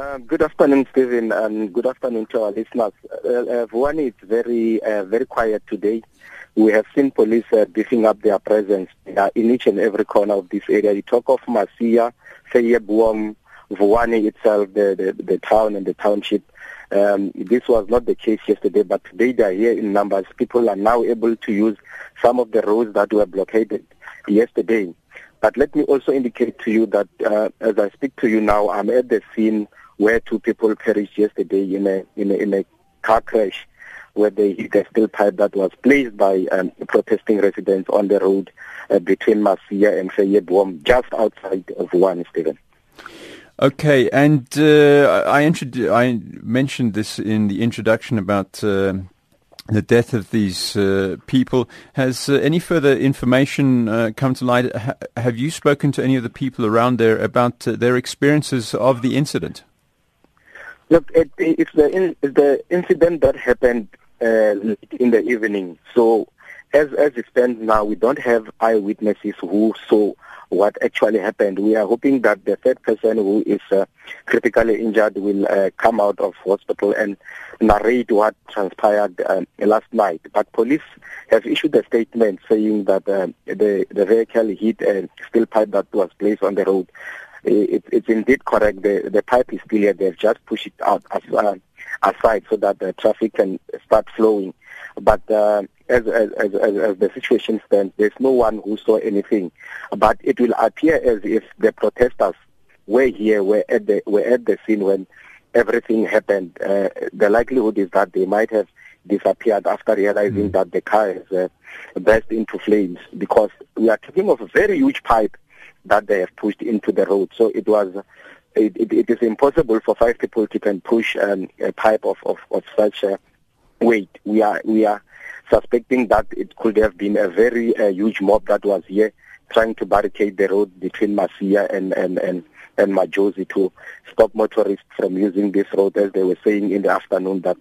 Uh, good afternoon, Stephen, and good afternoon to our listeners. Uh, uh, is very, uh, very quiet today. We have seen police uh, beefing up their presence uh, in each and every corner of this area. You talk of Masia, Vyeboom, Vuwani itself, the, the, the town and the township. Um, this was not the case yesterday, but today they are here in numbers. People are now able to use some of the roads that were blockaded yesterday. But let me also indicate to you that as I speak to you now, I'm at the scene where two people perished yesterday in a in a, in a car crash where they hit a steel pipe that was placed by um, protesting residents on the road uh, between Masia and Vyeboom, just outside of Vuwani, Stephen. Okay, and uh, I, I mentioned this in the introduction about uh, the death of these uh, people. Has uh, any further information uh, come to light? Ha- have you spoken to any of the people around there about uh, their experiences of the incident? Look, it, it's, the in, the incident that happened uh, in the evening. So, as as it stands now, we don't have eyewitnesses who saw what actually happened. We are hoping that the third person who is uh, critically injured will uh, come out of hospital and narrate what transpired um, last night. But police have issued a statement saying that uh, the the vehicle hit a steel pipe that was placed on the road it, it's indeed correct. The, the pipe is still here. They've just pushed it out as, uh, aside so that the traffic can start flowing. But uh, as, as, as, as the situation stands, there's no one who saw anything. But it will appear as if the protesters were here, were at the, were at the scene when everything happened. Uh, the likelihood is that they might have disappeared after realizing mm. that the car has uh, burst into flames because we are talking of a very huge pipe that they have pushed into the road. So it was, it, it, it is impossible for five people to can push um, a pipe of, of, of such a weight. We are, we are suspecting that it could have been a very uh, huge mob that was here trying to barricade the road between Masia and, and, and, and Majozi to stop motorists from using this road as they were saying in the afternoon that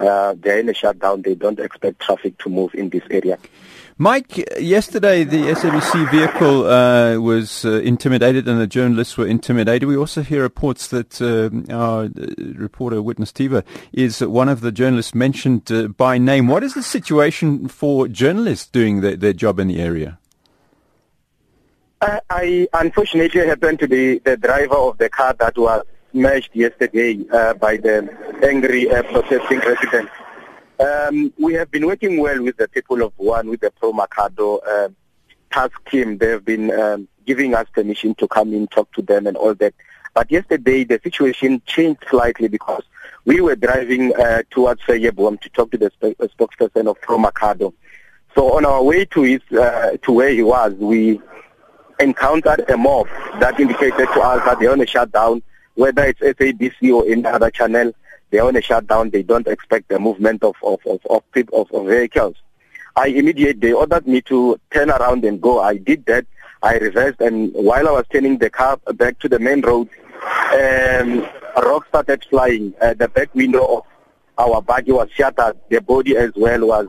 uh, they're in a shutdown. They don't expect traffic to move in this area. Mike, yesterday the SABC vehicle uh, was uh, intimidated and the journalists were intimidated. We also hear reports that uh, our uh, reporter, Witness Tiva, is one of the journalists mentioned uh, by name. What is the situation for journalists doing the, their job in the area? I, I unfortunately happened to be the driver of the car that was smashed yesterday uh, by the angry protesting residents. Um, we have been working well with the people of Vuwani, with the Pro Makhado uh, task team. They have been um, giving us permission to come in, talk to them and all that. But yesterday the situation changed slightly because we were driving uh, towards Vyeboom to talk to the sp- uh, spokesperson of Pro Makhado. So on our way to his, uh, to where he was, we encountered a mob that indicated to us that they're on a shutdown, whether it's SABC or any other channel they're on a shutdown. They don't expect the movement of of of of, of, of vehicles. I immediately they ordered me to turn around and go. I did that. I reversed, and while I was turning the car back to the main road, um, a rock started flying. Uh, the back window of our buggy was shattered. The body as well was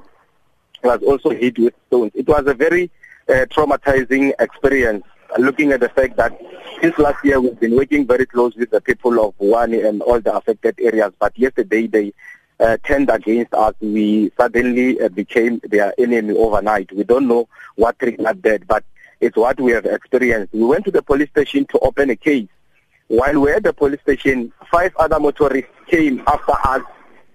was also hit with stones. It was a very uh, traumatizing experience looking at the fact that since last year we've been working very close with the people of Vuwani and all the affected areas, but yesterday they uh, turned against us. We suddenly uh, became their enemy overnight. We don't know what triggered that, but it's what we have experienced. We went to the police station to open a case. While we we're at the police station, five other motorists came after us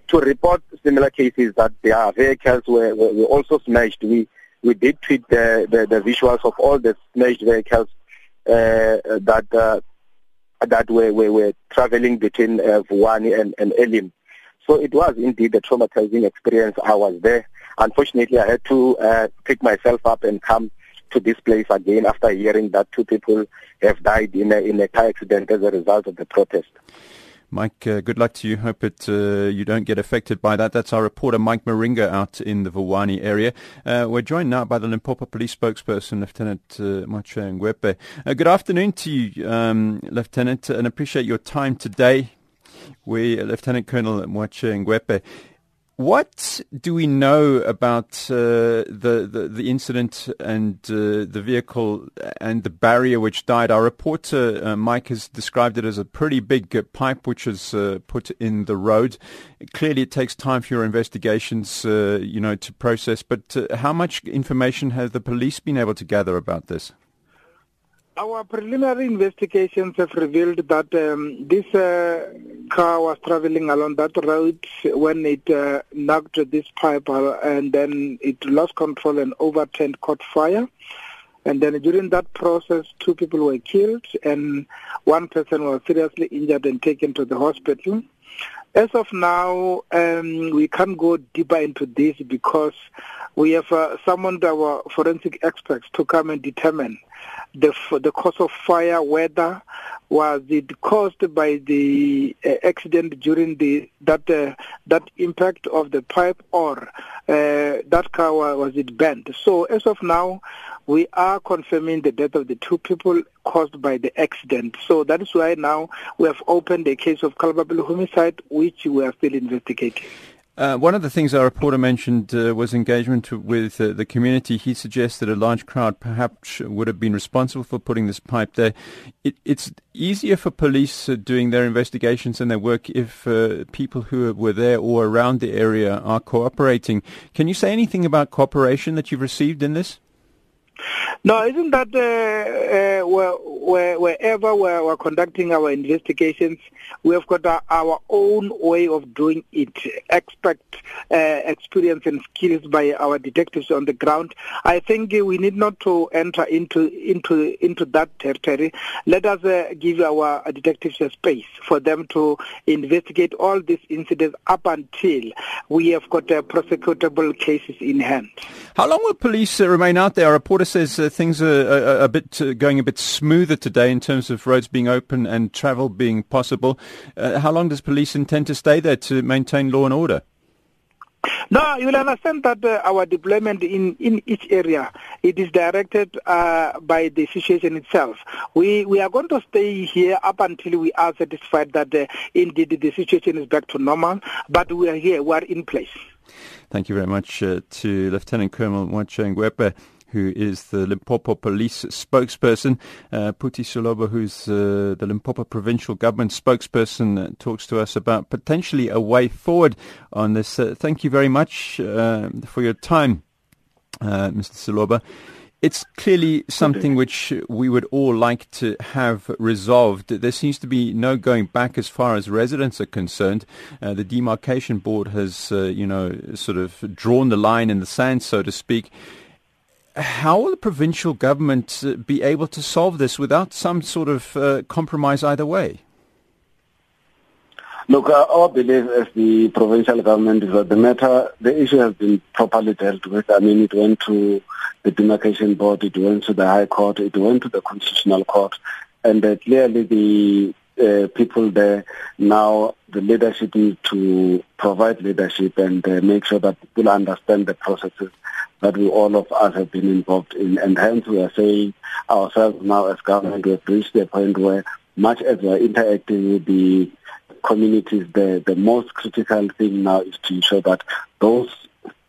to report similar cases that their vehicles were, were, were also smashed. We we did tweet the, the, the visuals of all the smashed vehicles uh, that uh, that were, were, were traveling between uh, Vuwani and, and Elim. So it was indeed a traumatizing experience. I was there. Unfortunately, I had to uh, pick myself up and come to this place again after hearing that two people have died in a, in a car accident as a result of the protest. Mike, uh, good luck to you. Hope it uh, you don't get affected by that. That's our reporter Mike Maringa out in the Vuwani area. Uh, we're joined now by the Limpopo Police spokesperson, Lieutenant uh, Moatshe Ngoepe. Uh, good afternoon to you, um, Lieutenant, and appreciate your time today. We, Lieutenant Colonel Moatshe Ngoepe. What do we know about uh, the, the, the incident and uh, the vehicle and the barrier which died? Our reporter uh, Mike has described it as a pretty big uh, pipe which is uh, put in the road. Clearly, it takes time for your investigations, uh, you know, to process. But how much information has the police been able to gather about this? Our preliminary investigations have revealed that um, this uh, car was traveling along that road when it uh, knocked this pipe and then it lost control and overturned, caught fire. And then during that process, two people were killed and one person was seriously injured and taken to the hospital. As of now, um, we can't go deeper into this because we have uh, summoned our forensic experts to come and determine the the cause of fire, whether was it caused by the uh, accident during the that uh, that impact of the pipe or uh, that car was it bent. So as of now, we are confirming the death of the two people caused by the accident. So that is why now we have opened a case of culpable homicide, which we are still investigating. Uh, one of the things our reporter mentioned uh, was engagement with uh, the community. He suggests that a large crowd perhaps would have been responsible for putting this pipe there. It, it's easier for police uh, doing their investigations and their work if uh, people who were there or around the area are cooperating. Can you say anything about cooperation that you've received in this? No, isn't that uh, uh, where, where, wherever we're, we're, conducting our investigations, we have got our, our own way of doing it, expert uh, experience and skills by our detectives on the ground. I think we need not to enter into into into that territory. Let us uh, give our detectives a space for them to investigate all these incidents up until we have got prosecutable cases in hand. How long will police uh, remain out there? Our reporter says uh, things are, are, are, a bit uh, going a bit smoother today in terms of roads being open and travel being possible. Uh, how long does police intend to stay there to maintain law and order? No, you will understand that uh, our deployment in, in each area, it is directed uh, by the situation itself. We we are going to stay here up until we are satisfied that uh, indeed the situation is back to normal, but we are here, we are in place. Thank you very much uh, to Lieutenant Colonel Moatshe Ngoepe who is the Limpopo police spokesperson. Uh, Phuthi Seloba, who's uh, the Limpopo provincial government spokesperson, uh, talks to us about potentially a way forward on this. Uh, thank you very much uh, for your time, uh, Mr. Seloba. It's clearly something which we would all like to have resolved. There seems to be no going back as far as residents are concerned. Uh, the demarcation board has, uh, you know, sort of drawn the line in the sand, so to speak. How will the provincial government uh, be able to solve this without some sort of uh, compromise either way? Look, uh, our belief as the provincial government is that the matter, the issue has been properly dealt with. I mean, it went to the demarcation board, it went to the High Court, it went to the Constitutional Court, and uh, clearly the uh, people there now, the leadership needs to provide leadership and uh, make sure that people understand the processes that we all of us have been involved in, and hence we are saying ourselves now as government we have reached the point where much as we are interacting with the communities, the, the most critical thing now is to ensure that those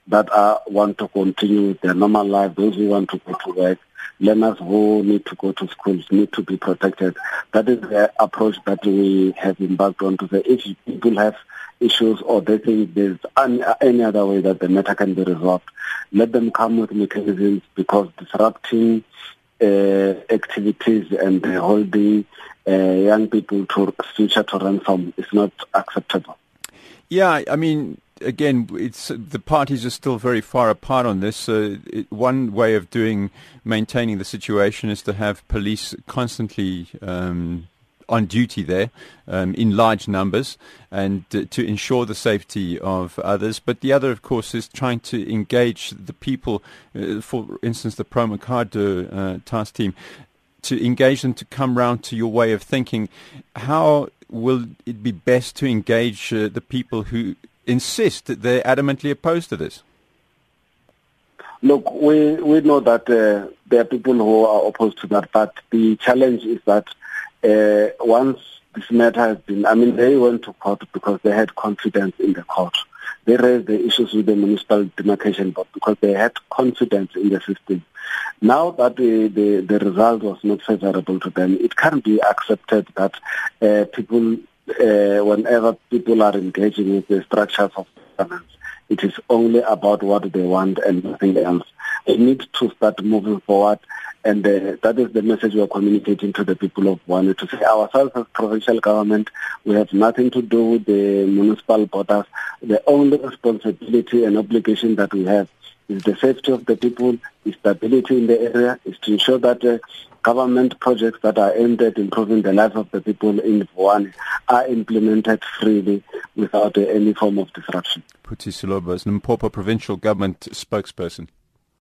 that are want to continue their normal life, those who want to go to work, learners who need to go to schools need to be protected. That is the approach that we have embarked on to say if people have issues or they think there's any other way that the matter can be resolved, let them come with mechanisms because disrupting uh, activities and holding uh, young people to future to ransom is not acceptable. Yeah, I mean, again, it's the parties are still very far apart on this. Uh, it, one way of doing maintaining the situation is to have police constantly um, on duty there um, in large numbers and uh, to ensure the safety of others. But the other, of course, is trying to engage the people, uh, for instance, the Pro uh, task team, to engage them to come round to your way of thinking. How will it be best to engage uh, the people who insist that they're adamantly opposed to this? Look, we, we know that uh, there are people who are opposed to that, but the challenge is that uh, once this matter has been, I mean, they went to court because they had confidence in the court. they raised the issues with the municipal demarcation board because they had confidence in the system. Now that the, the, the result was not favorable to them, it can't be accepted that uh, people, uh, whenever people are engaging with the structures of governance, it is only about what they want and nothing else. They need to start moving forward and uh, that is the message we are communicating to the people of Vuwani to say ourselves as provincial government, we have nothing to do with the municipal borders. The only responsibility and obligation that we have is the safety of the people, is stability in the area, is to ensure that uh, government projects that are aimed at improving the lives of the people in Vuwani are implemented freely without uh, any form of disruption. Phuthi Seloba is Limpopo provincial government spokesperson.